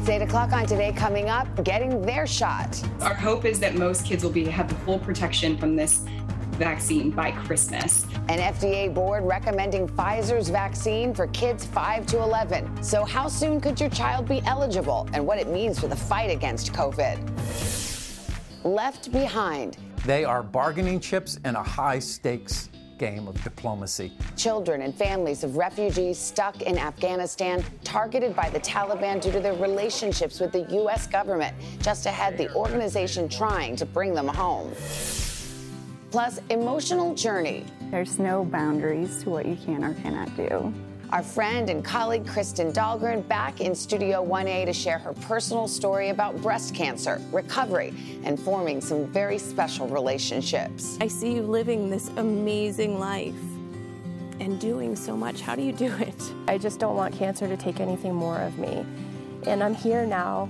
It's 8 o'clock on today. Coming up, getting their shot. Our hope is that most kids will be have the full protection from this vaccine by Christmas. An FDA board recommending Pfizer's vaccine for kids 5 to 11. So, how soon could your child be eligible and what it means for the fight against COVID? Left behind. They are bargaining chips in a high stakes game of diplomacy. Children and families of refugees stuck in Afghanistan, targeted by the Taliban due to their relationships with the U.S. government. Just ahead, the organization trying to bring them home. Plus, emotional journey. There's no boundaries to what you can or cannot do. Our friend and colleague Kristen Dahlgren back in Studio 1A to share her personal story about breast cancer, recovery, and forming some very special relationships. I see you living this amazing life and doing so much. How do you do it? I just don't want cancer to take anything more of me. And I'm here now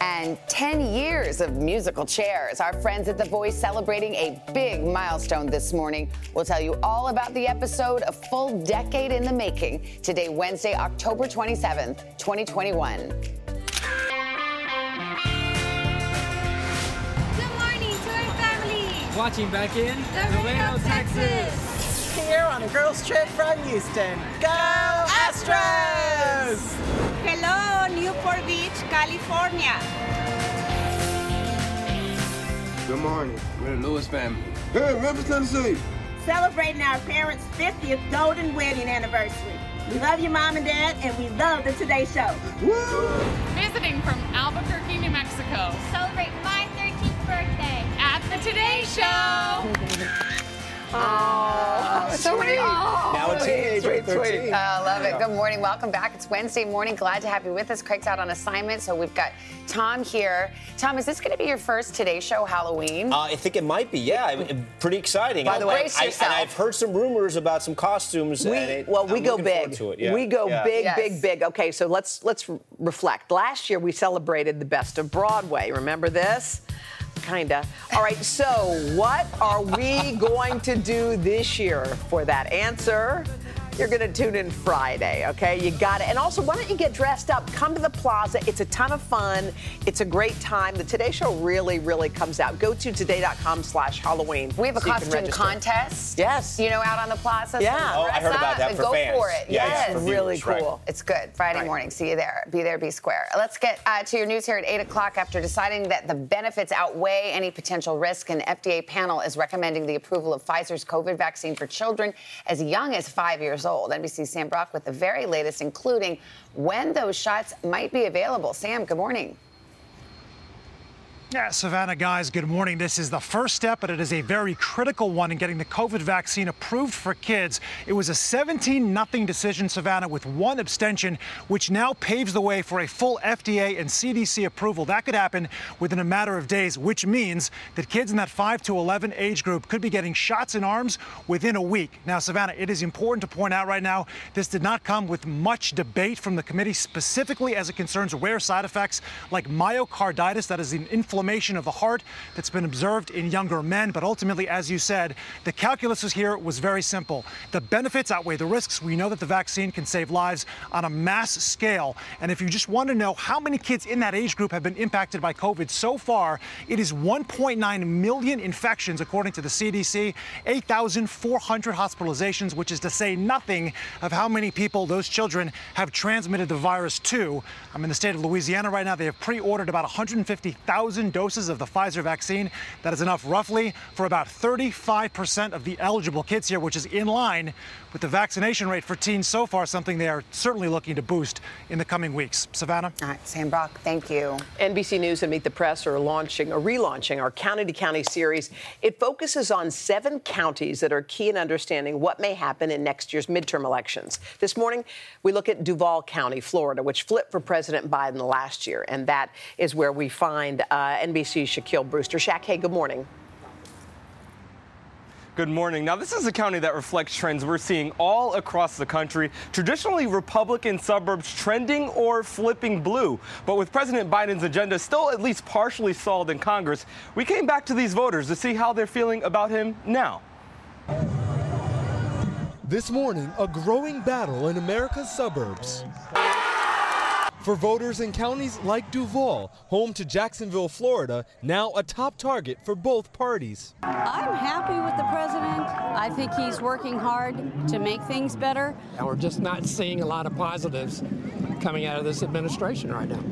and 10 years of musical chairs. Our friends at The Voice celebrating a big milestone this morning. We'll tell you all about the episode, a full decade in the making, today, Wednesday, October 27th, 2021. Good morning to family. Watching back in Laredo, Texas. Here on a girls' trip from Houston. Go Astros! Hello, Newport Beach, California. Good morning. We're the Lewis family. Hey, Memphis, Tennessee. Celebrating our parents' 50th golden wedding anniversary. We love you, Mom and Dad, and we love the Today Show. Woo! Visiting from Albuquerque, New Mexico. Celebrate my 13th birthday at the Today Show. Oh, so many. Oh, now a teenager, sweet, sweet. I love it. Good morning. Welcome back. It's Wednesday morning. Glad to have you with us. Craig's out on assignment, so we've got Tom here. Tom, is this going to be your first Today Show Halloween? Uh, I think it might be. Yeah, pretty exciting. By the way, I, and I've heard some rumors about some costumes. We, it, well, we I'm go big. Yeah. We go yeah. big, yes. big, big. Okay, so let's let's reflect. Last year we celebrated the best of Broadway. Remember this? Kinda. All right, so what are we going to do this year for that answer? You're going to tune in Friday, okay? You got it. And also, why don't you get dressed up? Come to the plaza. It's a ton of fun. It's a great time. The Today Show really, really comes out. Go to today.com slash Halloween. We have a so costume contest. Yes. You know, out on the plaza. Yeah. So Oh, I heard about that for Go fans. for it. Yeah, yes. yeah, for really viewers, right. cool. It's good. Friday Right. morning. See you there. Be there, be square. Let's get uh, to your news here at 8 o'clock. After deciding that the benefits outweigh any potential risk, an FDA panel is recommending the approval of Pfizer's COVID vaccine for children as young as five years old. NBC's Sam Brock with the very latest, including when those shots might be available. Sam, good morning. Yeah, Savannah, guys, good morning. This is the first step, but it is a very critical one in getting the COVID vaccine approved for kids. It was a 17 0 decision, Savannah, with one abstention, which now paves the way for a full FDA and CDC approval. That could happen within a matter of days, which means that kids in that 5 to 11 age group could be getting shots in arms within a week. Now, Savannah, it is important to point out right now this did not come with much debate from the committee, specifically as it concerns rare side effects like myocarditis, that is an inflammation of the heart that's been observed in younger men. But ultimately, as you said, the calculus was here was very simple. The benefits outweigh the risks. We know that the vaccine can save lives on a mass scale. And if you just want to know how many kids in that age group have been impacted by COVID so far, it is 1.9 million infections, according to the CDC, 8,400 hospitalizations, which is to say nothing of how many people those children have transmitted the virus to. I'm in the state of Louisiana right now. They have pre ordered about 150,000 doses of the Pfizer vaccine. That is enough roughly for about 35% of the eligible kids here, which is in line with the vaccination rate for teens so far, something they are certainly looking to boost in the coming weeks. Savannah? All right, Sam Brock, thank you. NBC News and Meet the Press are launching or relaunching our County to County series. It focuses on seven counties that are key in understanding what may happen in next year's midterm elections. This morning, we look at Duval County, Florida, which flipped for President Biden last year, and that is where we find uh, NBC's Shaquille Brewster. Shaq, hey, good morning. Good morning. Now, this is a county that reflects trends we're seeing all across the country. Traditionally, Republican suburbs trending or flipping blue. But with President Biden's agenda still at least partially stalled in Congress, we came back to these voters to see how they're feeling about him now. This morning, a growing battle in America's suburbs. For voters in counties like Duval, home to Jacksonville, Florida, now a top target for both parties. I'm happy with the president. I think he's working hard to make things better. And we're just not seeing a lot of positives coming out of this administration right now.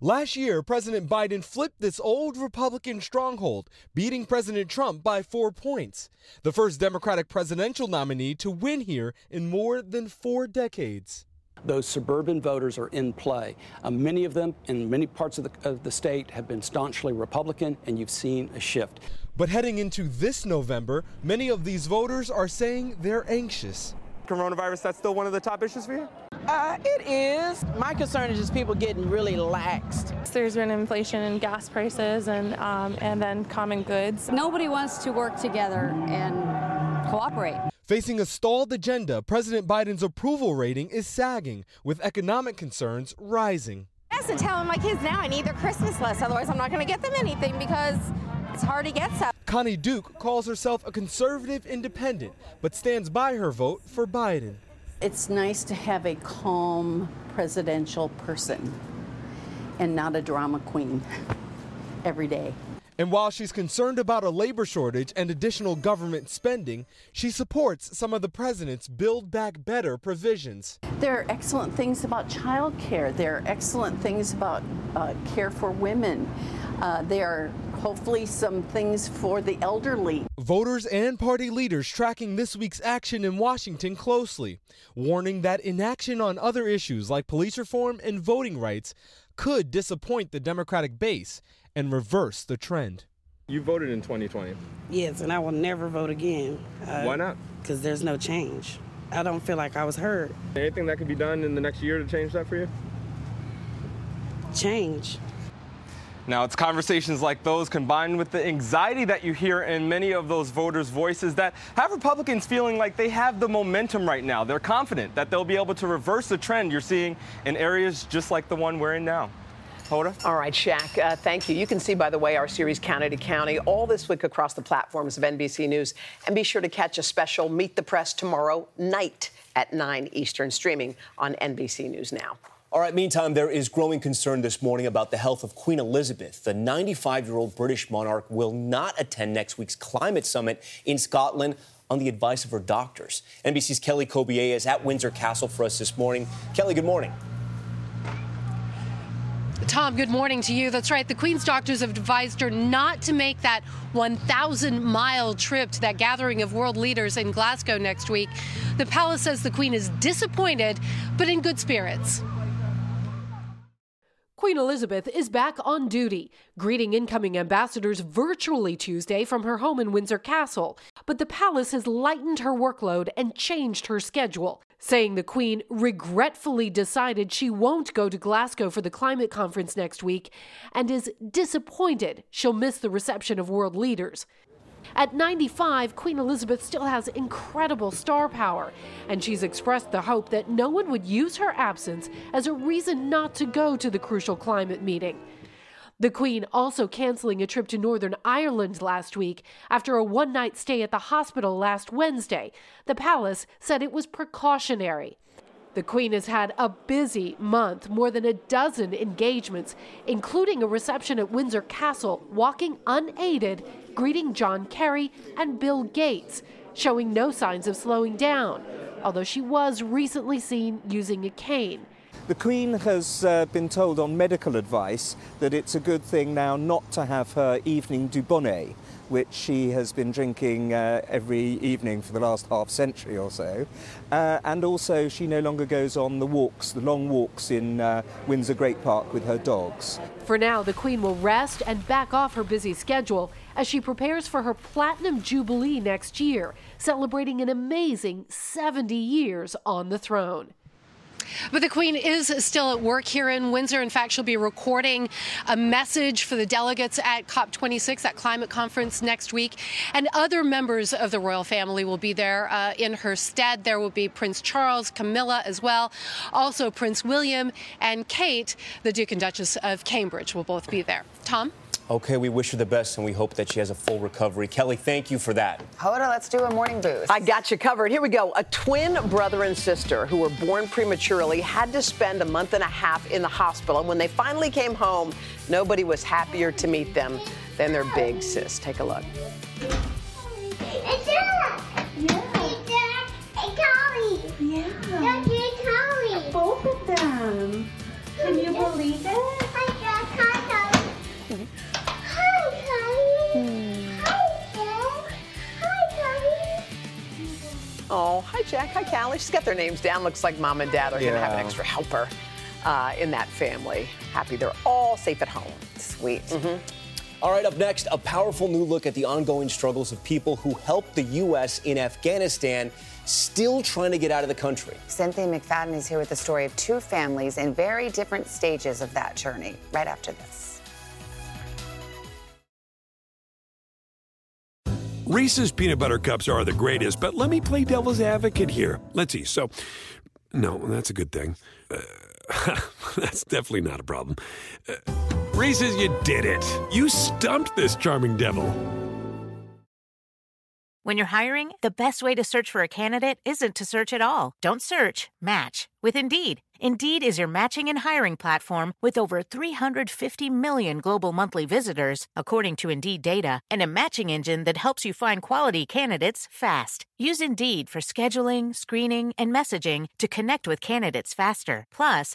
Last year, President Biden flipped this old Republican stronghold, beating President Trump by four points. The first Democratic presidential nominee to win here in more than four decades those suburban voters are in play. Uh, many of them in many parts of the, of the state have been staunchly Republican, and you've seen a shift. But heading into this November, many of these voters are saying they're anxious. Coronavirus, that's still one of the top issues for you? Uh, it is. My concern is just people getting really laxed. There's been inflation in gas prices and um, and then common goods. Nobody wants to work together and cooperate. Facing a stalled agenda, President Biden's approval rating is sagging, with economic concerns rising. I have to tell my kids now I need their Christmas list, otherwise I'm not going to get them anything because it's hard to get stuff. Connie Duke calls herself a conservative independent, but stands by her vote for Biden. It's nice to have a calm presidential person and not a drama queen every day. And while she's concerned about a labor shortage and additional government spending, she supports some of the president's Build Back Better provisions. There are excellent things about child care. There are excellent things about uh, care for women. Uh, there are hopefully some things for the elderly. Voters and party leaders tracking this week's action in Washington closely, warning that inaction on other issues like police reform and voting rights could disappoint the Democratic base and reverse the trend. You voted in 2020. Yes, and I will never vote again. Uh, Why not? Because there's no change. I don't feel like I was heard. Anything that could be done in the next year to change that for you? Change. Now, it's conversations like those combined with the anxiety that you hear in many of those voters' voices that have Republicans feeling like they have the momentum right now. They're confident that they'll be able to reverse the trend you're seeing in areas just like the one we're in now. Hoda? All right, Shaq, uh, thank you. You can see, by the way, our series County to County all this week across the platforms of NBC News. And be sure to catch a special Meet the Press tomorrow night at 9 Eastern, streaming on NBC News Now. All right, meantime, there is growing concern this morning about the health of Queen Elizabeth. The 95 year old British monarch will not attend next week's climate summit in Scotland on the advice of her doctors. NBC's Kelly Cobiella is at Windsor Castle for us this morning. Kelly, good morning. Tom, good morning to you. That's right. The Queen's doctors have advised her not to make that 1,000 mile trip to that gathering of world leaders in Glasgow next week. The palace says the Queen is disappointed, but in good spirits. Queen Elizabeth is back on duty, greeting incoming ambassadors virtually Tuesday from her home in Windsor Castle. But the palace has lightened her workload and changed her schedule, saying the Queen regretfully decided she won't go to Glasgow for the climate conference next week and is disappointed she'll miss the reception of world leaders. At 95, Queen Elizabeth still has incredible star power, and she's expressed the hope that no one would use her absence as a reason not to go to the crucial climate meeting. The Queen also canceling a trip to Northern Ireland last week after a one night stay at the hospital last Wednesday. The palace said it was precautionary. The Queen has had a busy month, more than a dozen engagements, including a reception at Windsor Castle, walking unaided, greeting John Kerry and Bill Gates, showing no signs of slowing down, although she was recently seen using a cane. The Queen has uh, been told on medical advice that it's a good thing now not to have her evening Dubonnet, which she has been drinking uh, every evening for the last half century or so. Uh, and also, she no longer goes on the walks, the long walks in uh, Windsor Great Park with her dogs. For now, the Queen will rest and back off her busy schedule as she prepares for her Platinum Jubilee next year, celebrating an amazing 70 years on the throne. But the Queen is still at work here in Windsor. In fact, she'll be recording a message for the delegates at COP26, that climate conference next week. And other members of the royal family will be there uh, in her stead. There will be Prince Charles, Camilla as well. Also, Prince William and Kate, the Duke and Duchess of Cambridge, will both be there. Tom? Okay, we wish her the best and we hope that she has a full recovery. Kelly, thank you for that. Hoda, let's do a morning boost. I got you covered. Here we go. A twin brother and sister who were born prematurely had to spend a month and a half in the hospital. And when they finally came home, nobody was happier to meet them than their big sis. Take a look. It's Jack! Yeah. It's Jack and Callie! Yeah. Jack and Callie! Both of them. Can you believe it? Oh, hi, Jack. Hi, Callie. She's got their names down. Looks like mom and dad are going to have an extra helper uh, in that family. Happy they're all safe at home. Sweet. All right, up next, a powerful new look at the ongoing struggles of people who helped the U.S. in Afghanistan, still trying to get out of the country. Cynthia McFadden is here with the story of two families in very different stages of that journey. Right after this. Reese's peanut butter cups are the greatest, but let me play devil's advocate here. Let's see. So, no, that's a good thing. Uh, that's definitely not a problem. Uh, Reese's, you did it. You stumped this charming devil. When you're hiring, the best way to search for a candidate isn't to search at all. Don't search, match with Indeed. Indeed is your matching and hiring platform with over 350 million global monthly visitors, according to Indeed data, and a matching engine that helps you find quality candidates fast. Use Indeed for scheduling, screening, and messaging to connect with candidates faster. Plus,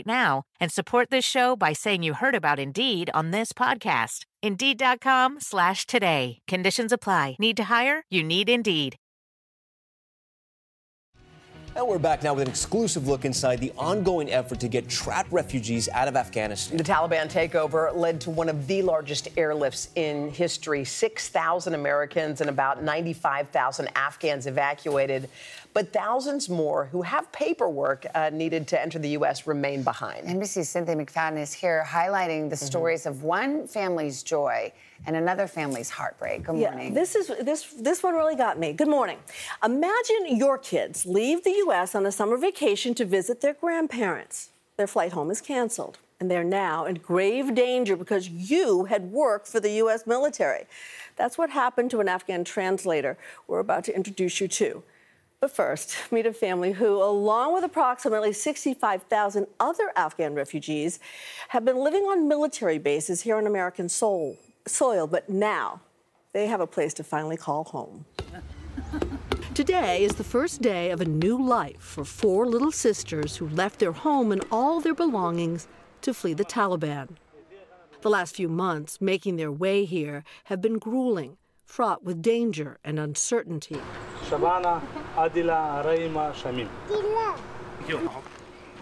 now and support this show by saying you heard about Indeed on this podcast. Indeed.com slash today. Conditions apply. Need to hire? You need Indeed. And we're back now with an exclusive look inside the ongoing effort to get trapped refugees out of Afghanistan. The Taliban takeover led to one of the largest airlifts in history 6,000 Americans and about 95,000 Afghans evacuated. But thousands more who have paperwork uh, needed to enter the U.S. remain behind. NBC's Cynthia McFadden is here highlighting the stories of one family's joy and another family's heartbreak. Good morning. Yeah, this is this this one really got me. Good morning. Imagine your kids leave the U.S. on a summer vacation to visit their grandparents. Their flight home is canceled, and they're now in grave danger because you had worked for the U.S. military. That's what happened to an Afghan translator we're about to introduce you to. But first, meet a family who, along with approximately 65,000 other Afghan refugees, have been living on military bases here on American soil, soil but now they have a place to finally call home. Today is the first day of a new life for four little sisters who left their home and all their belongings to flee the Taliban. The last few months making their way here have been grueling, fraught with danger and uncertainty. Shabana, Adila, Raima, Shamim.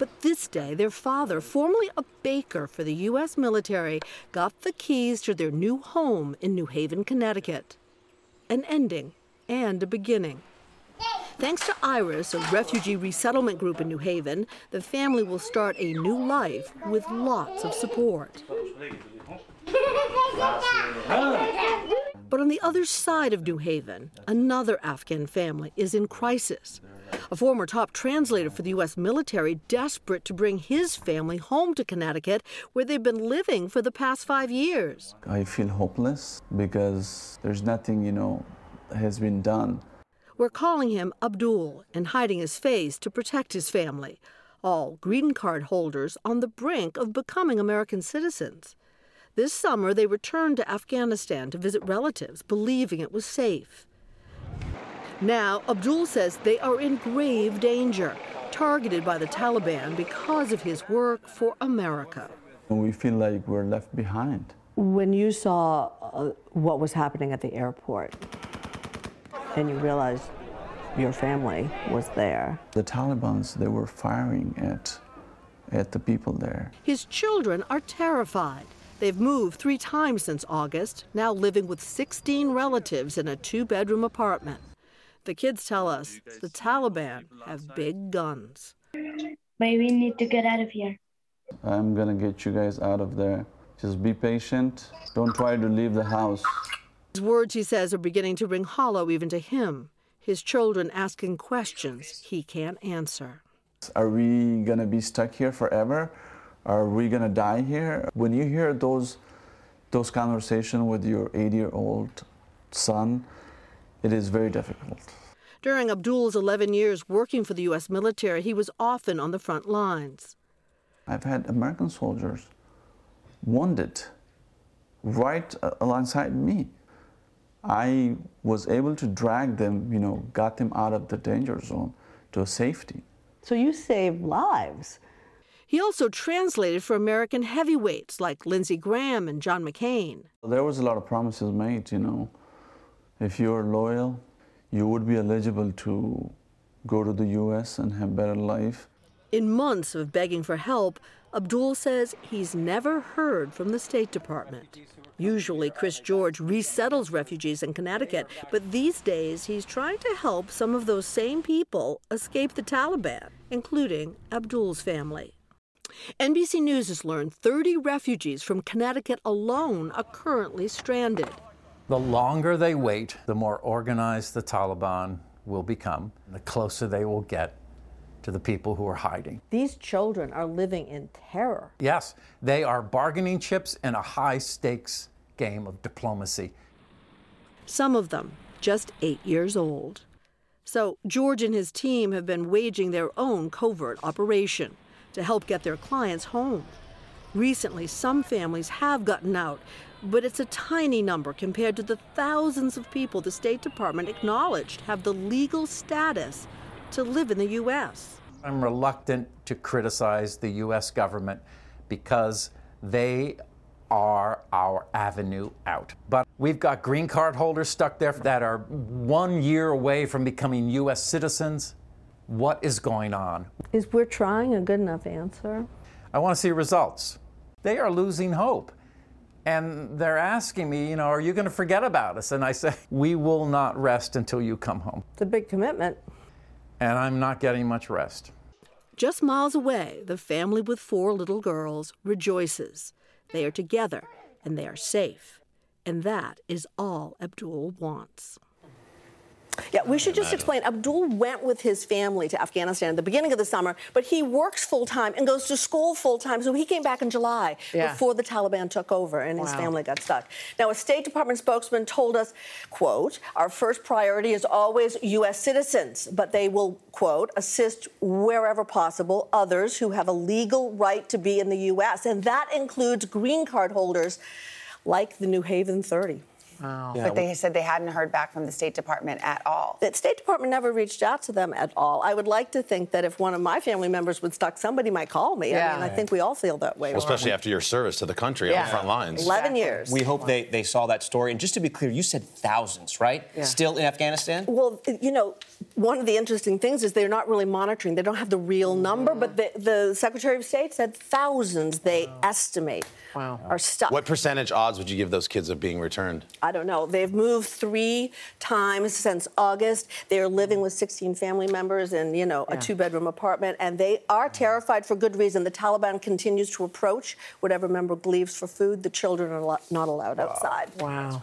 But this day, their father, formerly a baker for the U.S. military, got the keys to their new home in New Haven, Connecticut. An ending and a beginning. Thanks to Iris, a refugee resettlement group in New Haven, the family will start a new life with lots of support. But on the other side of New Haven, another Afghan family is in crisis. A former top translator for the U.S. military, desperate to bring his family home to Connecticut, where they've been living for the past five years. I feel hopeless because there's nothing, you know, has been done. We're calling him Abdul and hiding his face to protect his family, all green card holders on the brink of becoming American citizens. This summer, they returned to Afghanistan to visit relatives, believing it was safe. Now, Abdul says they are in grave danger, targeted by the Taliban because of his work for America. We feel like we're left behind. When you saw uh, what was happening at the airport and you realized your family was there, The Taliban's, they were firing at, at the people there. His children are terrified. They've moved three times since August, now living with 16 relatives in a two bedroom apartment. The kids tell us the Taliban have big guns. But we need to get out of here. I'm gonna get you guys out of there. Just be patient. Don't try to leave the house. His words, he says, are beginning to ring hollow even to him. His children asking questions he can't answer. Are we gonna be stuck here forever? Are we gonna die here? When you hear those those conversations with your 80-year-old son, it is very difficult. During Abdul's 11 years working for the U.S. military, he was often on the front lines. I've had American soldiers wounded right uh, alongside me. I was able to drag them, you know, got them out of the danger zone to safety. So you saved lives. He also translated for American heavyweights like Lindsey Graham and John McCain. There was a lot of promises made, you know. If you're loyal, you would be eligible to go to the US and have better life. In months of begging for help, Abdul says he's never heard from the State Department. Usually, Chris George resettles refugees in Connecticut, but these days he's trying to help some of those same people escape the Taliban, including Abdul's family. NBC News has learned 30 refugees from Connecticut alone are currently stranded. The longer they wait, the more organized the Taliban will become, the closer they will get to the people who are hiding. These children are living in terror. Yes, they are bargaining chips in a high stakes game of diplomacy. Some of them just eight years old. So, George and his team have been waging their own covert operation to help get their clients home. Recently, some families have gotten out, but it's a tiny number compared to the thousands of people the State Department acknowledged have the legal status to live in the U.S. I'm reluctant to criticize the U.S. government because they are our avenue out. But we've got green card holders stuck there that are one year away from becoming U.S. citizens. What is going on? Is we're trying a good enough answer? I want to see results. They are losing hope. And they're asking me, you know, are you going to forget about us? And I say, we will not rest until you come home. It's a big commitment. And I'm not getting much rest. Just miles away, the family with four little girls rejoices. They are together and they are safe. And that is all Abdul wants. Yeah, we should just explain. Abdul went with his family to Afghanistan at the beginning of the summer, but he works full time and goes to school full time. So he came back in July Yeah. before the Taliban took over and his family got stuck. Now, a State Department spokesman told us, "quote Our first priority is always U.S. citizens, but they will quote assist wherever possible others who have a legal right to be in the U.S. and that includes green card holders like the New Haven 30." Wow. but they said they hadn't heard back from the State Department at all. The State Department never reached out to them at all. I would like to think that if one of my family members was stuck, somebody might call me. I Yeah. mean, I think we all feel that way. Well, especially after your service to the country on the front lines. 11 years. We hope they, they saw that story. And just to be clear, you said thousands, right? Yeah. Still in Afghanistan? Well, you know, one of the interesting things is they're not really monitoring. They don't have the real number, but the, the Secretary of State said thousands they estimate wow. are stuck. What percentage odds would you give those kids of being returned? I don't know. They've moved three times since August. They're living with 16 family members in, you know, a two-bedroom apartment, and they are terrified for good reason. The Taliban continues to approach whatever member leaves for food. The children are lo- not allowed outside. Wow.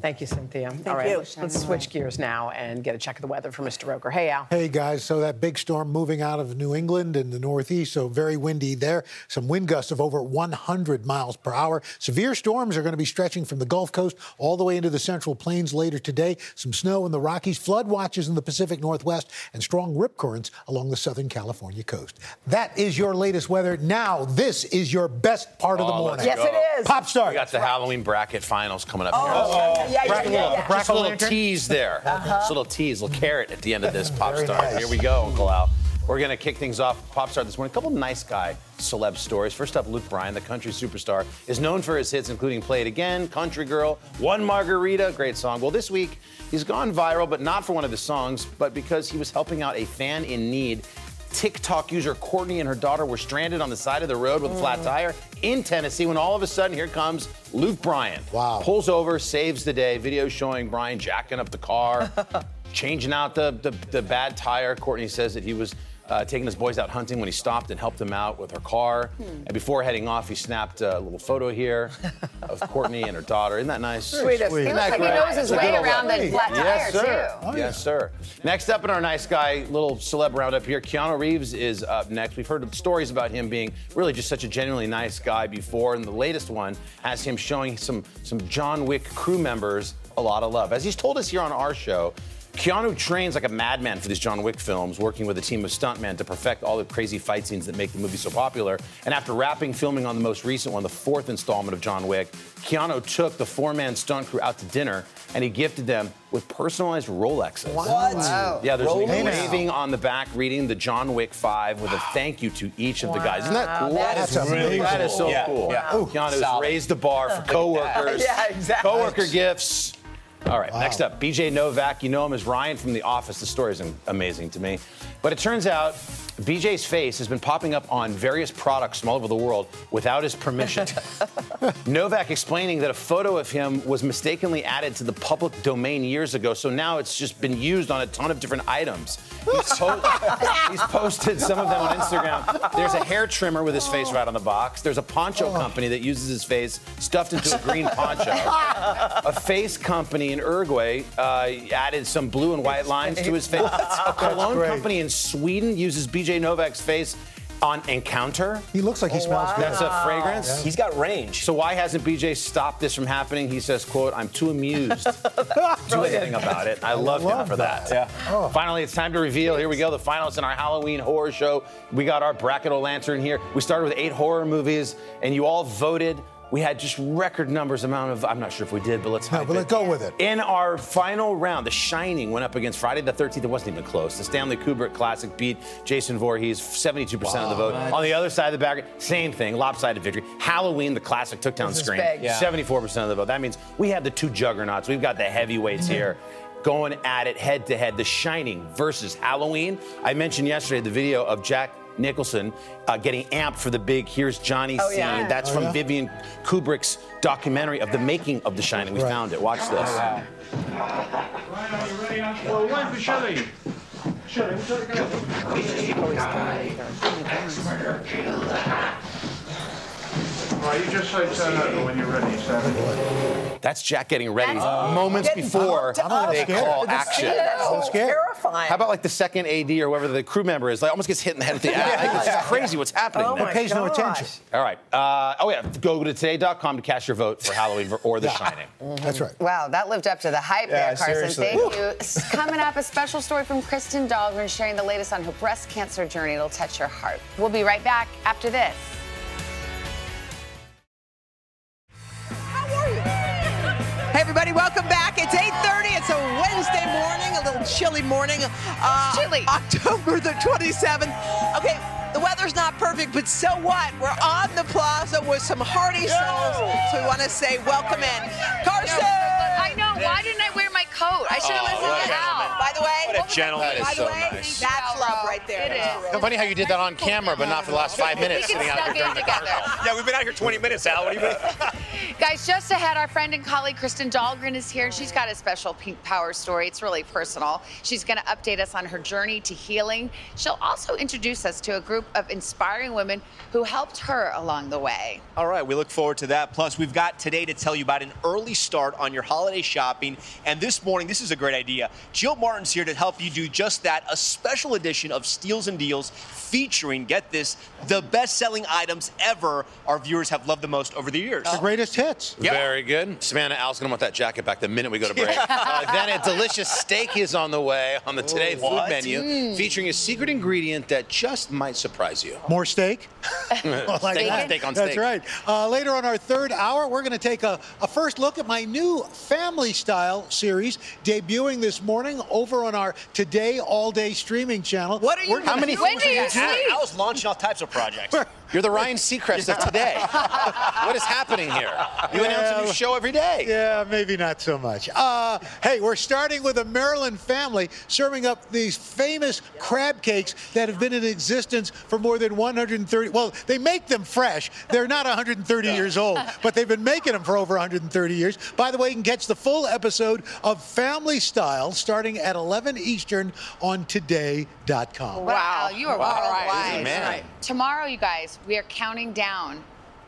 Thank you, Cynthia. Thank All right, you. let's, let's switch gears now and get a check of the weather for Mr. Roker. Hey, Al. Hey guys, so that big storm moving out of New England and the Northeast, so very windy there. Some wind gusts of over 100 miles per hour. Severe storms are going to be stretching from the Gulf Coast all the way into the Central Plains later today. Some snow in the Rockies, flood watches in the Pacific Northwest, and strong rip currents along the Southern California coast. That is your latest weather. Now, this is your best part of the Oh, morning. let's go. Pop star. We got the Halloween bracket finals coming up Oh, here. yeah, yeah, Just a yeah, little- yeah. Just a little tease there. Uh-huh. Just a little tease, little carrot at the end of this pop Very star. nice. Here we go, Uncle Al. We're going to kick things off pop star this morning. A couple nice guy celeb stories. First up, Luke Bryan, the country superstar, is known for his hits, including Play It Again, Country Girl, One Margarita, great song. Well, this week, he's gone viral, but not for one of his songs, but because he was helping out a fan in need. TikTok user Courtney and her daughter were stranded on the side of the road with a flat mm. tire in Tennessee when all of a sudden here comes Luke Bryan. Wow. Pulls over, saves the day. Video showing Bryan jacking up the car, changing out the, the, the bad tire. Courtney says that he was uh, taking his boys out hunting when he stopped and helped them out with her car. And before heading off, he snapped a little photo here of Courtney and her daughter. Isn't that nice? Sweetest. He looks like he knows his way around look. flat yes, sir. too. yes, sir. Next up in our nice guy little celeb roundup here, Keanu Reeves is up next. We've heard stories about him being really just such a genuinely nice guy before, and the latest one has him showing some some John Wick crew members a lot of love. As he's told us here on our show, Keanu trains like a madman for these John Wick films, working with a team of stuntmen to perfect all the crazy fight scenes that make the movie so popular. And after wrapping filming on the most recent one, the fourth installment of John Wick, Keanu took the four-man stunt crew out to dinner and he gifted them with personalized Rolexes. What? Wow. Yeah, there's Rolex. a waving on the back reading the John Wick 5 with a thank you to each of the guys. Isn't that Wow, cool? that is really cool. That is so cool. Yeah, cool. yeah. Ooh, Keanu's solid. raised the bar for coworkers. Yeah, exactly. Coworker gifts. All right, next up, BJ Novak. You know him as Ryan from The Office. The story is amazing to me. But it turns out BJ's face has been popping up on various products from all over the world without his permission. Novak explaining that a photo of him was mistakenly added to the public domain years ago, so now it's just been used on a ton of different items. He's, po- he's posted some of them on Instagram. There's a hair trimmer with his face right on the box. There's a poncho company that uses his face stuffed into a green poncho. A face company in Uruguay uh, added some blue and white lines to his face. A cologne company in Sweden uses BJ Novak's face on Encounter. He looks like he smells good. That's a fragrance. Yeah. He's got range. So why hasn't BJ stopped this from happening? He says, "quote I'm too amused to do anything about it. I love, him for that." that. Yeah. Oh. Finally, it's time to reveal. Here we go. The finalists in our Halloween horror show. We got our bracket o' lantern here. We started with eight horror movies, and you all voted. We had just record numbers amount of. I'm not sure if we did, but let's. No, but let's go with it. In our final round, The Shining went up against Friday the 13th. It wasn't even close. The Stanley Kubrick classic beat Jason Voorhees, 72% of the vote. On the other side of the bracket, same thing, lopsided victory. Halloween, the classic, took down This is Scream. Yeah. 74% of the vote. That means we have the two juggernauts. We've got the heavyweights mm-hmm. here. Going at it head to head, The Shining versus Halloween. I mentioned yesterday the video of Jack Nicholson uh, getting amped for the big "Here's Johnny" Oh, scene. yeah. That's Oh, from yeah? Vivian Kubrick's documentary of the making of The Shining. We Right. found it. Watch this. Well, why for Shelley? Shelley, Right, you just say turn over when you're ready, Sam. That's Jack getting ready moments Getting before pumped up. they call action. That's I'm so scared. terrifying. How about like the second AD or whoever the crew member is, like almost gets hit in the head with the axe. Like, it's crazy what's happening Oh there. my pays no attention. All right. Uh, oh yeah, go to today.com to cast your vote for Halloween or The Shining. That's right. Wow, that lived up to the hype Yeah, there, Carson. seriously. Thank you. Coming up, a special story from Kristen Dahlgren sharing the latest on her breast cancer journey. It'll touch your heart. We'll be right back after this. A morning, a little chilly morning. Uh, chilly. October the 27th. Okay, the weather's not perfect, but so what? We're on the plaza with some hearty souls, so we want to say welcome in, Carson. I know. Why didn't I wear my coat? I should have Oh, listened what a to Al. By the way, What a gentleman. That is by the so way, nice. that's love right there. It That's Funny how you did that on camera, but not for the last five minutes sitting out snug here in during the together. Yeah, we've been out here 20 minutes, Al. What do you mean? Guys, just ahead, our friend and colleague Kristen Dahlgren is here, and she's got a special pink power story. It's really personal. She's going to update us on her journey to healing. She'll also introduce us to a group of inspiring women who helped her along the way. All right, we look forward to that. Plus, we've got today to tell you about an early start on your holiday shopping. And this morning, this is a great idea. Jill Martin's here to help you do just that a special edition of Steals and Deals featuring, get this, the best selling items ever our viewers have loved the most over the years. The greatest hits. Very good. Savannah, Al's going to want that jacket back the minute we go to break. uh, then a delicious steak is on the way on the Today Food What? menu, Mm. featuring a secret ingredient that just might surprise you. More steak? steak, on that. steak on That's right. Uh, later on our third hour, we're going to take a, a first look at my new family style series debuting this morning over on our Today All Day streaming channel. What are you How many When things do you sleep? I was launching all types of projects. You're the Ryan Seacrest of today. what is happening here? You announce a new show every day. Yeah, maybe not so much. Uh, hey, we're starting with a Maryland family serving up these famous crab cakes that have been in existence for more than 130. Well, they make them fresh. They're not 130 years old, but they've been making them for over 130 years. By the way, you can catch the full episode of Family Style starting at 11 Eastern on Today.com. Wow, you are Wow. worldwide. Man. Tomorrow, you guys, we are counting down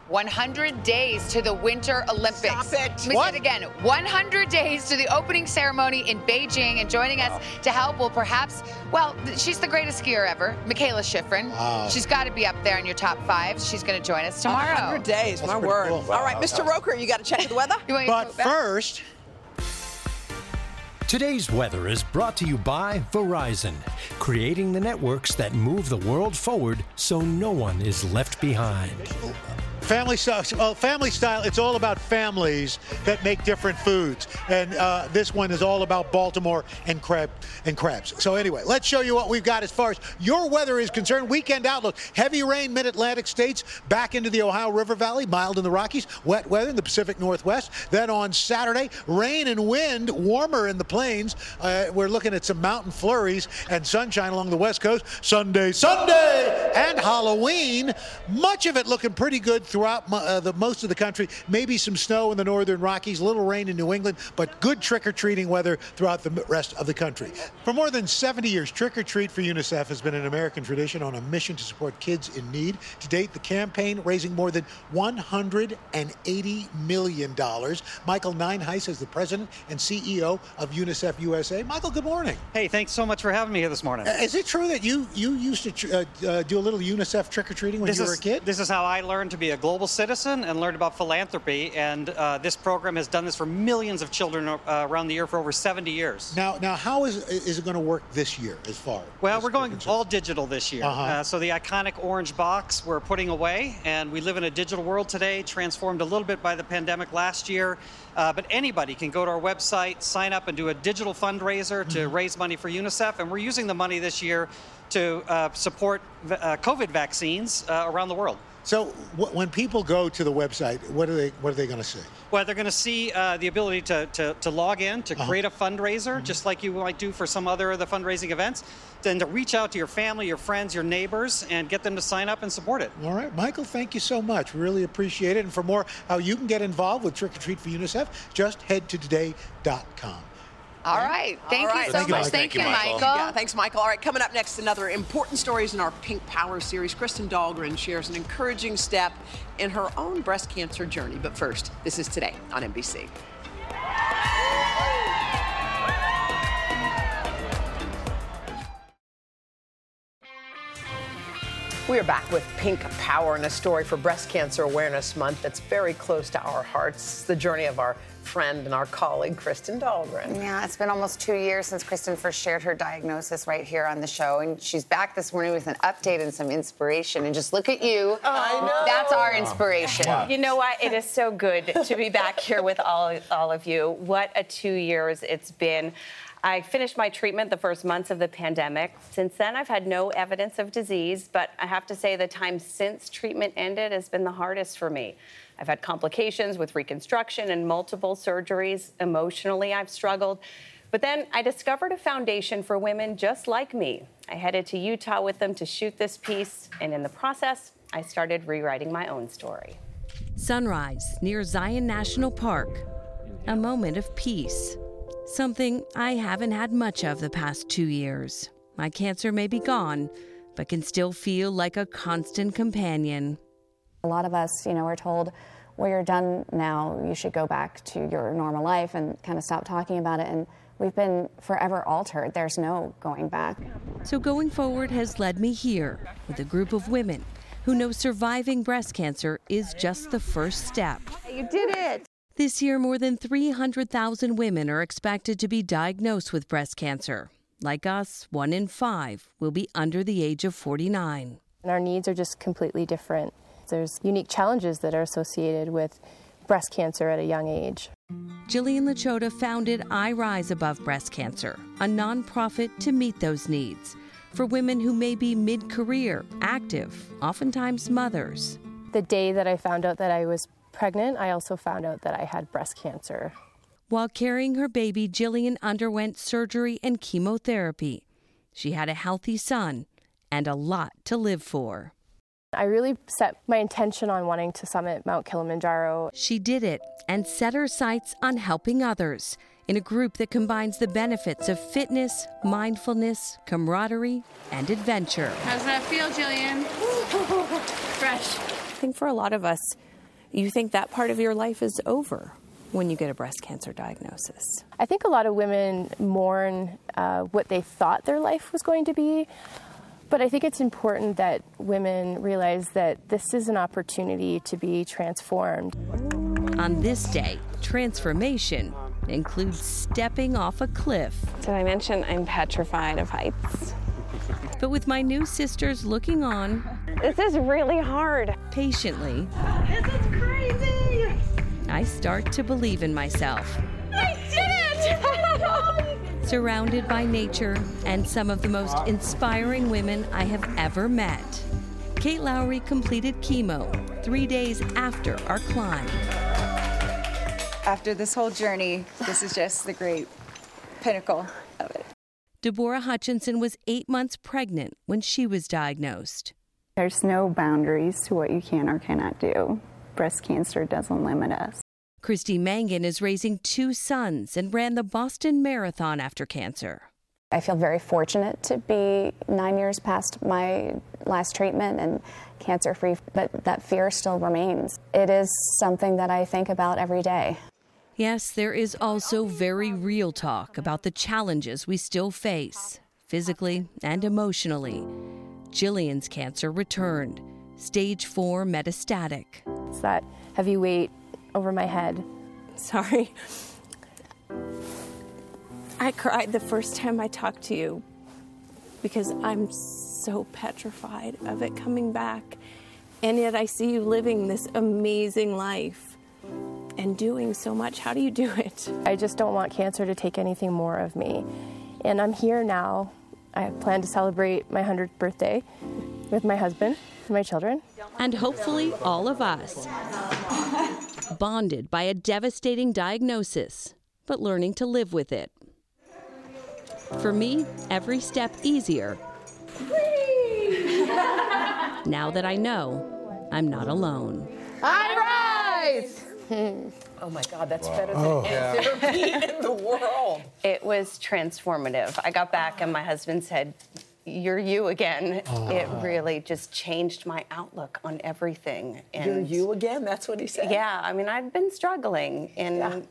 100 days to the Winter Olympics. Stop it. Let me What? say it again. 100 days to the opening ceremony in Beijing. And joining us to help will perhaps, well, she's the greatest skier ever, Mikaela Shiffrin. Wow. She's got to be up there in your top five. She's going to join us tomorrow. 100 days, my word. cool. All right, Mr. Roker, you got to check the weather? But first, Today's weather is brought to you by Verizon, creating the networks that move the world forward so no one is left behind. Family style, well, family style. It's all about families that make different foods, and uh, this one is all about Baltimore and crab and crabs. So anyway, let's show you what we've got as far as your weather is concerned. Weekend outlook: heavy rain, mid-Atlantic states, back into the Ohio River Valley, mild in the Rockies, wet weather in the Pacific Northwest. Then on Saturday, rain and wind, warmer in the plains. Uh, we're looking at some mountain flurries and sunshine along the West Coast. Sunday, Sunday, and Halloween. Much of it looking pretty good throughout uh, the most of the country. Maybe some snow in the northern Rockies, a little rain in New England, but good trick or treating weather throughout the rest of the country. For more than 70 years, Trick or Treat for UNICEF has been an American tradition on a mission to support kids in need. To date, the campaign raising more than 180 million dollars. Michael Nyenhuis is the president and CEO of UNICEF USA. Michael, good morning. Hey, thanks so much for having me here this morning. Uh, Is it true that you you used to tr- uh, uh, do a little UNICEF trick or treating when this you were a kid? This is how I learned to be a global citizen and learned about philanthropy. And uh, this program has done this for millions of children uh, around the year for over 70 years. Now, now, how is is it going to work this year as far? Well, we're going all digital this year. Uh-huh. Uh, so the iconic orange box we're putting away, and we live in a digital world today, transformed a little bit by the pandemic last year. Uh, but anybody can go to our website, sign up, and do a digital fundraiser to Mm-hmm. raise money for UNICEF. And we're using the money this year to uh, support v- uh, COVID vaccines uh, around the world. So, wh- when people go to the website, what are they what are they going to see? Well, they're going to see uh, the ability to, to, to log in, to Uh-huh. create a fundraiser, just like you might do for some other of the fundraising events, then to reach out to your family, your friends, your neighbors, and get them to sign up and support it. All right, Michael, thank you so much. Really appreciate it. And for more how you can get involved with Trick or Treat for UNICEF, just head to today.com. All right. Thank All you so Thank you, much. Michael. Thank, Thank you, you, Michael. Michael. Yeah, thanks, Michael. All right, coming up next, another important stories in our Pink Power series. Kristen Dahlgren shares an encouraging step in her own breast cancer journey. But first, this is today on NBC. We are back with Pink Power and a story for Breast Cancer Awareness Month that's very close to our hearts. It's the journey of our friend and our colleague, Kristen Dahlgren. Yeah, it's been almost two years since Kristen first shared her diagnosis right here on the show. And she's back this morning with an update and some inspiration. And just look at you. Oh. I know. That's our inspiration. You know what? It is so good to be back here with all, all of you. What a two years it's been. I finished my treatment the first months of the pandemic. Since then, I've had no evidence of disease, but I have to say the time since treatment ended has been the hardest for me. I've had complications with reconstruction and multiple surgeries. Emotionally, I've struggled. But then I discovered a foundation for women just like me. I headed to Utah with them to shoot this piece, and in the process, I started rewriting my own story. Sunrise near Zion National Park. A moment of peace. Something I haven't had much of the past two years. My cancer may be gone, but can still feel like a constant companion. A lot of us, you know, are told well, you're done now. You should go back to your normal life and kind of stop talking about it. And we've been forever altered. There's no going back. So going forward has led me here with a group of women who know surviving breast cancer is just the first step. You did it. This year, more than 300,000 women are expected to be diagnosed with breast cancer. Like us, one in five will be under the age of 49. And our needs are just completely different. There's unique challenges that are associated with breast cancer at a young age. Jillian Lachota founded I Rise Above Breast Cancer, a nonprofit to meet those needs for women who may be mid career, active, oftentimes mothers. The day that I found out that I was pregnant, I also found out that I had breast cancer. While carrying her baby, Jillian underwent surgery and chemotherapy. She had a healthy son and a lot to live for. I really set my intention on wanting to summit Mount Kilimanjaro. She did it and set her sights on helping others in a group that combines the benefits of fitness, mindfulness, camaraderie, and adventure. How's that feel, Jillian? Fresh. I think for a lot of us, you think that part of your life is over when you get a breast cancer diagnosis. I think a lot of women mourn uh, what they thought their life was going to be. But I think it's important that women realize that this is an opportunity to be transformed. On this day, transformation includes stepping off a cliff. Did I mention I'm petrified of heights? But with my new sisters looking on, This is really hard. patiently, This is crazy. I start to believe in myself. I did it! Surrounded by nature and some of the most inspiring women I have ever met. Kate Lowry completed chemo three days after our climb. After this whole journey, this is just the great pinnacle of it. Deborah Hutchinson was eight months pregnant when she was diagnosed. There's no boundaries to what you can or cannot do. Breast cancer doesn't limit us. Christy Mangan is raising two sons and ran the Boston Marathon after cancer. I feel very fortunate to be nine years past my last treatment and cancer free, but that fear still remains. It is something that I think about every day. Yes, there is also very real talk about the challenges we still face, physically and emotionally. Jillian's cancer returned, stage four metastatic. It's that heavy weight over my head. Sorry. I cried the first time I talked to you because I'm so petrified of it coming back. And yet I see you living this amazing life and doing so much. How do you do it? I just don't want cancer to take anything more of me. And I'm here now. I plan to celebrate my 100th birthday with my husband and my children. And hopefully, all of us. Bonded by a devastating diagnosis, but learning to live with it. For me, every step easier. now that I know I'm not alone. I rise. oh my God, that's better than Oh. any therapy in the world. It was transformative. I got back and my husband said, You're you again. It ah. really just changed my outlook on everything. You're you again? That's what he said? Yeah, I mean, I've been struggling and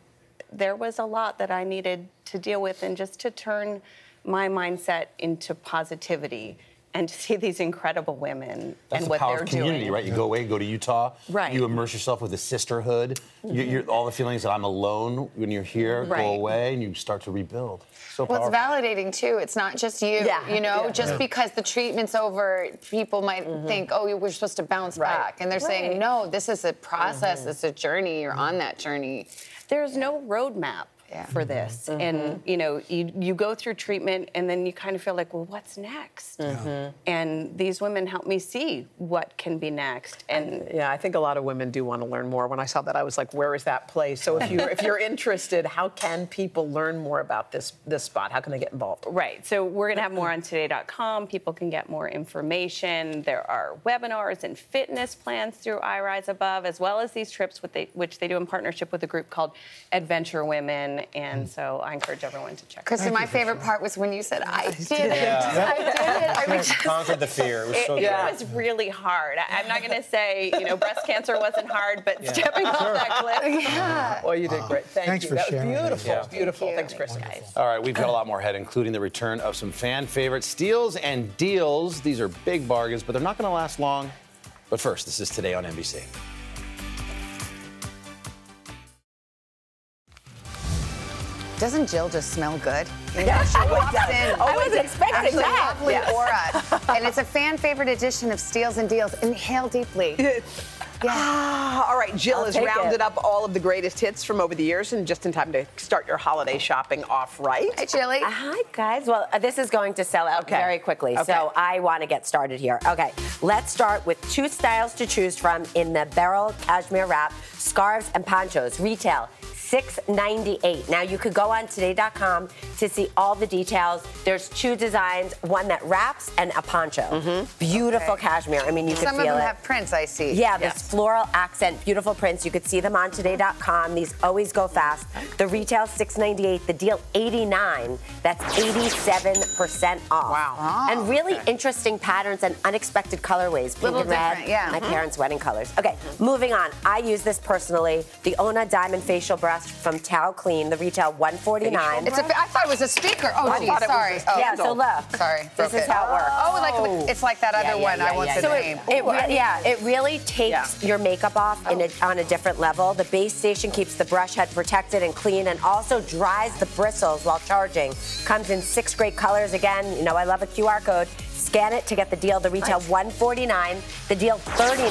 there was a lot that I needed to deal with and just to turn my mindset into positivity and to see these incredible women That's and the what power they're of community, doing. right? You go away, go to Utah. Right. You immerse yourself with the sisterhood. You, you're, all the feelings that I'm alone when you're here Right. go away, and you start to rebuild. So Well, powerful. it's validating too. It's not just you, Yeah. you know, Yeah. just Yeah. because the treatment's over, people might think, oh, you we're supposed to bounce back. And they're Right. saying, no, this is a process, Mhm. it's a journey, you're on that journey. There's no roadmap for this. Mm-hmm. And, mm-hmm. you know, you, you go through treatment and then you kind of feel like, well, what's next? Mm-hmm. And these women help me see what can be next. And Yeah, I think a lot of women do want to learn more. When I saw that, I was like, "Where is that place?" So if you if you're interested, how can people learn more about this this spot? How can they get involved? Right. So we're going to have more on today.com. People can get more information. There are webinars and fitness plans through iRise Above, as well as these trips, with they, which they do in partnership with a group called Adventure Women. And so I encourage everyone to check. Kristen, it out. my favorite part was when you said, "I did it, Yeah. I did it." I mean, just- Conquered the fear. It was It, so it good. was really hard. I- I'm not going to say, you know, breast cancer wasn't hard, but stepping off that cliff. Yeah. Well, you did great. Thank Thanks you. for that was sharing that. beautiful. Yeah. Beautiful. Thanks, Kristen. All right, we've got a lot more ahead, including the return of some fan favorite steals and deals. These are big bargains, but they're not going to last long. But first, this is today on NBC. Doesn't Jill just smell good? You Yeah, know, she walks was- in. I was expecting actually that. lovely Yes. aura, and it's a fan favorite edition of Steals and Deals. Inhale deeply. Ah, all right, Jill I'll has rounded it. up all of the greatest hits from over the years and just in time to start your holiday shopping off right. Hi, Chili. Hi, guys. Well, uh, this is going to sell out Okay. very quickly, Okay. so I want to get started here. Okay, let's start with two styles to choose from in the Beryl Cashmere Wrap scarves and ponchos. Retail. $6.98. Now you could go on today.com to see all the details. There's two designs, one that wraps and a poncho. Beautiful cashmere. I mean, you can could Some of them it. have prints, I see. Yeah, this floral accent, beautiful prints. You could see them on today.com. These always go fast. The retail $6.98, the deal 89. That's 87% off. Wow. And really interesting patterns and unexpected colorways. Pink Little and red. yeah. My Mhm. parents' wedding colors. Okay, moving on. I use this personally. The Ona Diamond Facial Brush from Tao Clean. The retail 149. It's a, I thought it was a speaker. Oh, I gee, thought it was sorry. a oh, Yeah, so look. Sorry. This is it. how it works. Oh, like oh. it's like that other one. I won't say so the it- name. It, re- yeah, it really takes your makeup off in a, on a different level. The base station keeps the brush head protected and clean and also dries the bristles while charging. Comes in six great colors. Again, you know, I love a QR code. Scan it to get the deal. The retail 149 the deal 39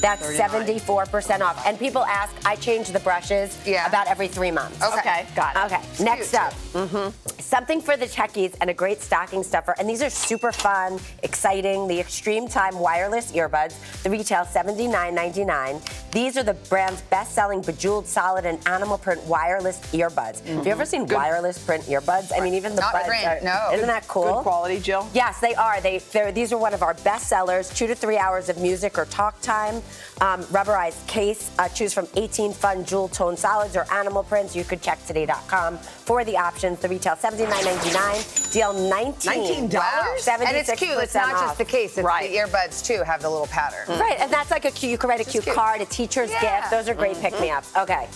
That's 74% off. And people ask, I change the brushes yeah. about every three months. Okay. got it. Okay, next up. Mm-hmm. Something for the techies and a great stocking stuffer. And these are super fun, exciting. The Extreme Time wireless earbuds. The retail $79.99. These are the brand's best-selling bejeweled solid and animal print wireless earbuds. Have you mm-hmm. ever seen wireless print earbuds? I mean, even the Not buds print, are- no. Isn't that cool? Good quality, Jill? Yes, they are. They they're, these are one of our best sellers. Two to three hours of music or talk time. Um, rubberized case. Uh, choose from 18 fun jewel tone solids or animal prints. You could check today.com for the options. The retail $79.99. Deal 19 Wow. And it's cute. It's not just the case. It's Right. the earbuds too have the little pattern. Right, and that's like a cute, you could write a cute, cute. card, a teacher's Yeah. gift. Those are great pick me ups. Okay.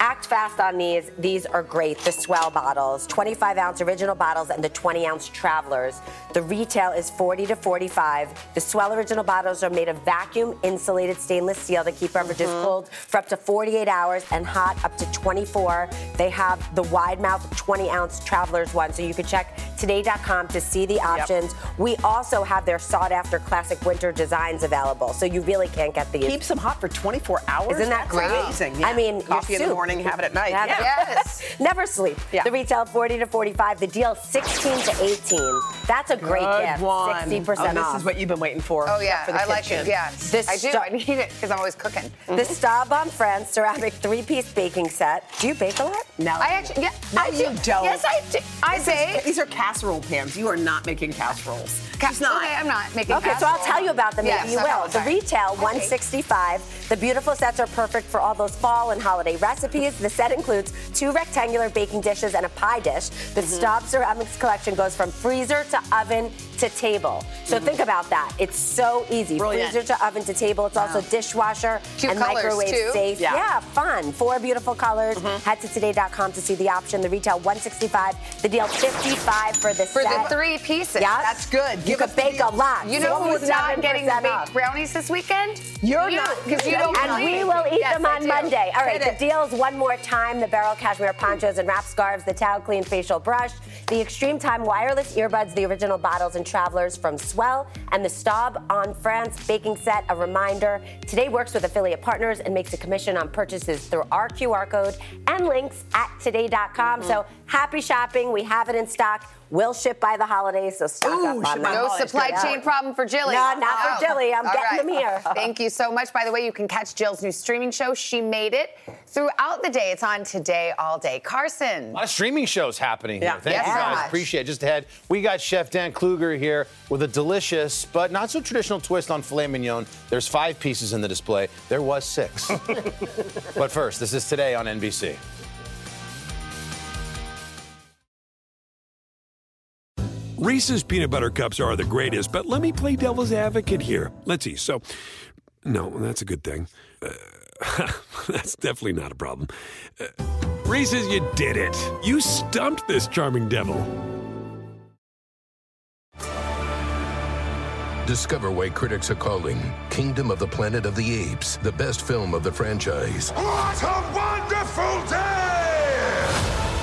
Act fast on these. These are great. The S'well bottles, 25 ounce original bottles, and the 20 ounce travelers. The retail is 40 to 45. The S'well original bottles are made of vacuum insulated stainless steel to keep beverages mm-hmm. cold for up to 48 hours and hot up to 24. They have the wide mouth 20 ounce travelers one, so you can check today.com to see the options. We also have their sought after classic winter designs available, so you really can't get these. Keeps them hot for 24 hours. Isn't that That's great? Amazing. I mean, coffee your in the soup. Morning, have it at night. Have Yeah. Yes. Never sleep. The retail 40 to 45. The deal 16 to 18. That's a great Good gift. one. 60% oh, this off. is what you've been waiting for. Oh yeah, for the I like it. Yeah, This I do. stu- I need it because I'm always cooking. The Staub on France ceramic three-piece baking set. Do you bake a lot? No. I actually, yeah, No, I do. you don't. Yes, I do. I This is- bake. These are casserole pans. You are not making casseroles. Ca- She's not. Okay, I'm not making. Okay, so I'll tell you about them. Yes, Maybe you will. The sorry. retail 165. The beautiful sets are perfect for all those fall and holiday recipes. The set includes two rectangular baking dishes and a pie dish. The Mm-hmm. Staub Ceramics collection goes from freezer to oven to table. So think about that. It's so easy. Mm-hmm. Brilliant. Freezer to oven to table. It's also dishwasher Cute and microwave too. safe. Yeah. yeah, fun. Four beautiful colors. Mm-hmm. Head to today.com to see the option. The retail 165. The deal 55 for the For set. the three pieces. Yeah. That's good. You could bake a lot. You know who's not getting the baked brownies this weekend? You're you, not. because you don't. And we will eat Yes, them on. Monday. All right, the deals one more time the barrel Cashmere ponchos and wrap scarves, the Tao Clean facial brush, the Extreme Time wireless earbuds, the original bottles and travelers from S'well, and the Staub on France baking set. A reminder today works with affiliate partners and makes a commission on purchases through our QR code and links at today.com. Mm-hmm. So happy shopping. We have it in stock. We'll ship by the holidays, so stock Ooh, up on ship them. by the No supply Good. chain problem for Jilly. No, not for. Jilly. I'm All getting right. them here. Thank you so much. By the way, you can catch Jill's new streaming show. She made it throughout the day. It's on today all day. Carson. A lot of streaming shows happening here. Yeah. Thank Yes, you guys. Appreciate it. Just ahead, we got Chef Dan Kluger here with a delicious but not so traditional twist on filet mignon. There's five pieces in the display. There was six. but first, this is today on NBC. Reese's peanut butter cups are the greatest, but let me play devil's advocate here. Let's see. So, no, that's a good thing. Uh, that's definitely not a problem. Uh, Reese's, you did it. You stumped this charming devil. Discover why critics are calling Kingdom of the Planet of the Apes the best film of the franchise. What a wonderful day!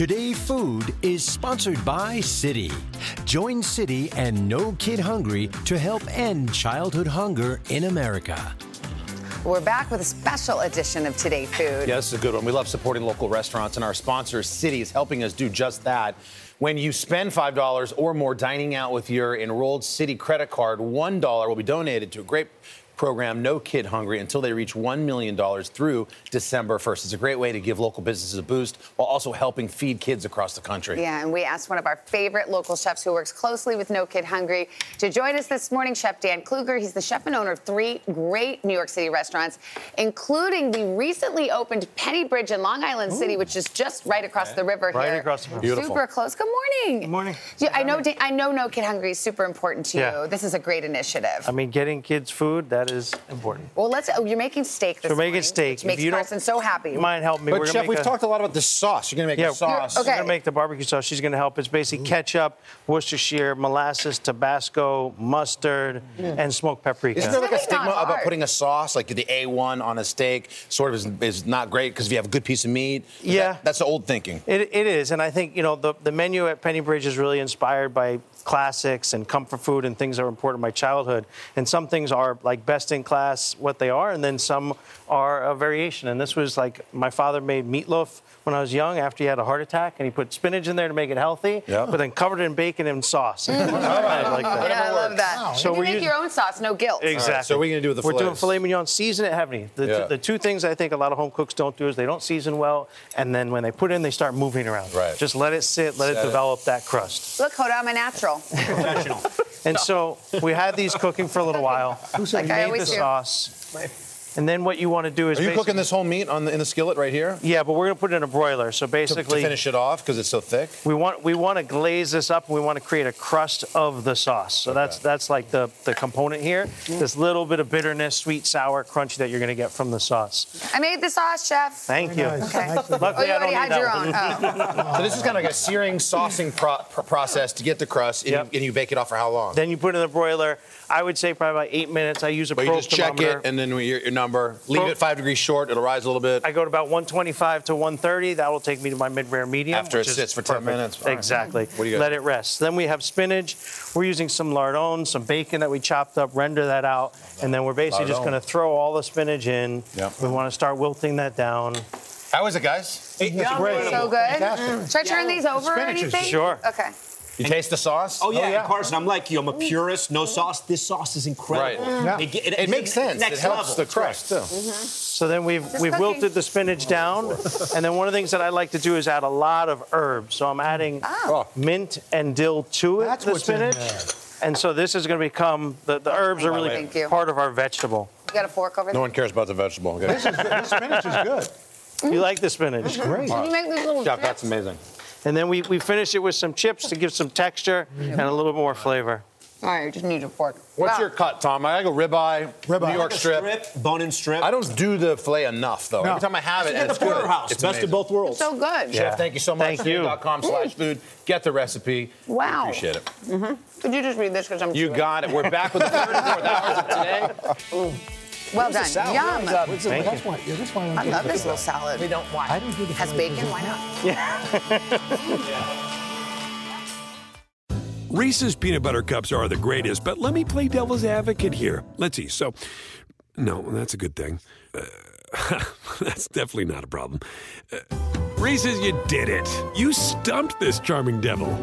Today Food is sponsored by Citi. Join Citi and No Kid Hungry to help end childhood hunger in America. We're back with a special edition of Today Food. Yeah, this is a good one. We love supporting local restaurants, and our sponsor, Citi, is helping us do just that. When you spend $5 or more dining out with your enrolled Citi credit card, $1 will be donated to a great program, No Kid Hungry, until they reach $1 million through December 1st. It's a great way to give local businesses a boost while also helping feed kids across the country. Yeah, and we asked one of our favorite local chefs who works closely with No Kid Hungry to join us this morning, Chef Dan Kluger. He's the chef and owner of three great New York City restaurants, including the recently opened Penny Bridge in Long Island City, which is just right across the river Right here. Right across the river. Beautiful. Super close. Good morning. Good morning. I know. I know. No Kid Hungry is super important to Yeah. you. This is a great initiative. I mean, getting kids food, that is important. well, let's. Oh, you're making steak this So we're making morning, steak. Which makes you don't- Carson so happy. You mind help me? But We're Chef, make we've a- talked a lot about the sauce. You're going to make yeah, a sauce. She's gonna make the barbecue sauce. She's gonna help. It's basically mm-hmm. ketchup, Worcestershire, molasses, Tabasco, mustard, mm. and smoked paprika. Isn't there like a stigma about putting a sauce, like the A1 on a steak, sort of is, is not great because if you have a good piece of meat? Yeah. that- that's the old thinking. It, it is, and I think you know the, the menu at Penny Bridge is really inspired by classics and comfort food and things that are important in my childhood. And some things are like best in class, what they are, and then some are a variation. And this was like my father made meatloaf when I was young after he had a heart attack, and he put spinach in there to make it healthy, Yep. but then covered it in bacon and sauce. Mm. I like that. Yeah, I love that. So you we're make using- your own sauce, no guilt. Exactly. so what are you gonna do with the We're doing filet mignon, season it heavily. The, Yeah. the two things I think a lot of home cooks don't do is they don't season well, and then when they put it in, they start moving around. Right. Just let it sit, let Set it it. develop that crust. Look, Hoda, I'm a natural. And so we had these cooking for a little while. Who said made I the do. sauce. And then what you want to do is Are you cooking this whole meat on the, in the skillet right here? Yeah, but we're going to put it in a broiler. So basically, to finish it off because it's so thick? we want we want to glaze this up and we want to create a crust of the sauce. So that's that's like the the component here. This little bit of bitterness, sweet, sour, crunchy that you're going to get from the sauce. I made the sauce, chef. Thank you. Okay. Luckily, oh, you I already don't had need your that own. one. Oh. So this is kind of like a searing, saucing pro- pr- process to get the crust, and, you, and you bake it off for how long? Then you put it in the broiler. I would say probably about eight minutes. I use a But you just check it, and then we- your, your number. Leave Probe- it five degrees short. It'll rise a little bit. I go to about 125 to 130. That will take me to my mid-rare medium. After it sits for 10 perfect. minutes. All right. Exactly. What do you got? Let it rest. Then we have spinach. We're using some lardons, some bacon that we chopped up, render that out, and then we're basically just going to throw all the spinach in. Yep. We want to start wilting that down. How is it, guys? It's great. So good. Should I turn these over or Spinach is- anything? Sure. Okay. You taste the sauce? Oh yeah, oh, yeah Carson. I'm like you. I'm a purist. No sauce. This sauce is incredible. Right. Yeah. It, It makes sense. Next It helps level. the crust, too. Mm-hmm. So then we've Just we've cooking. wilted the spinach down, and then one of the things that I like to do is add a lot of herbs. So I'm adding ah. Oh. mint and dill to it, That's the what's spinach. there. And so this is going to become the, the herbs are really Thank you. part of our vegetable. You got a fork over there? No one cares about the vegetable. Okay. This, is this spinach is good. You like the spinach? It's Great. Can you make these little Chef, chips? that's amazing. And then we, we finish it with some chips to give some texture and a little more flavor. All right, you just need a fork. What's Wow. your cut, Tom? I go ribeye, Ribeye. New York strip. strip, bone and strip. I don't do the filet enough, though. No. Every time I have it, Get and the it's good. porterhouse. It's Best amazing. of both worlds. So good. Yeah. Chef, thank you so much. Thank you. com slash food. Get the recipe. Wow. Appreciate it. Mm-hmm. Could you just read this because I'm You chewing. got it. We're back with the third and fourth hours of today. Well done. Yum. Thank That's you. why, yeah, that's why I, I love this little salad. We don't why. I don't do the Has bacon? Why well. not? Reese's peanut butter cups are the greatest, but let me play devil's advocate here. Let's see. So, no, that's a good thing. Uh, that's definitely not a problem. Uh, Reese's, you did it. You stumped this charming devil.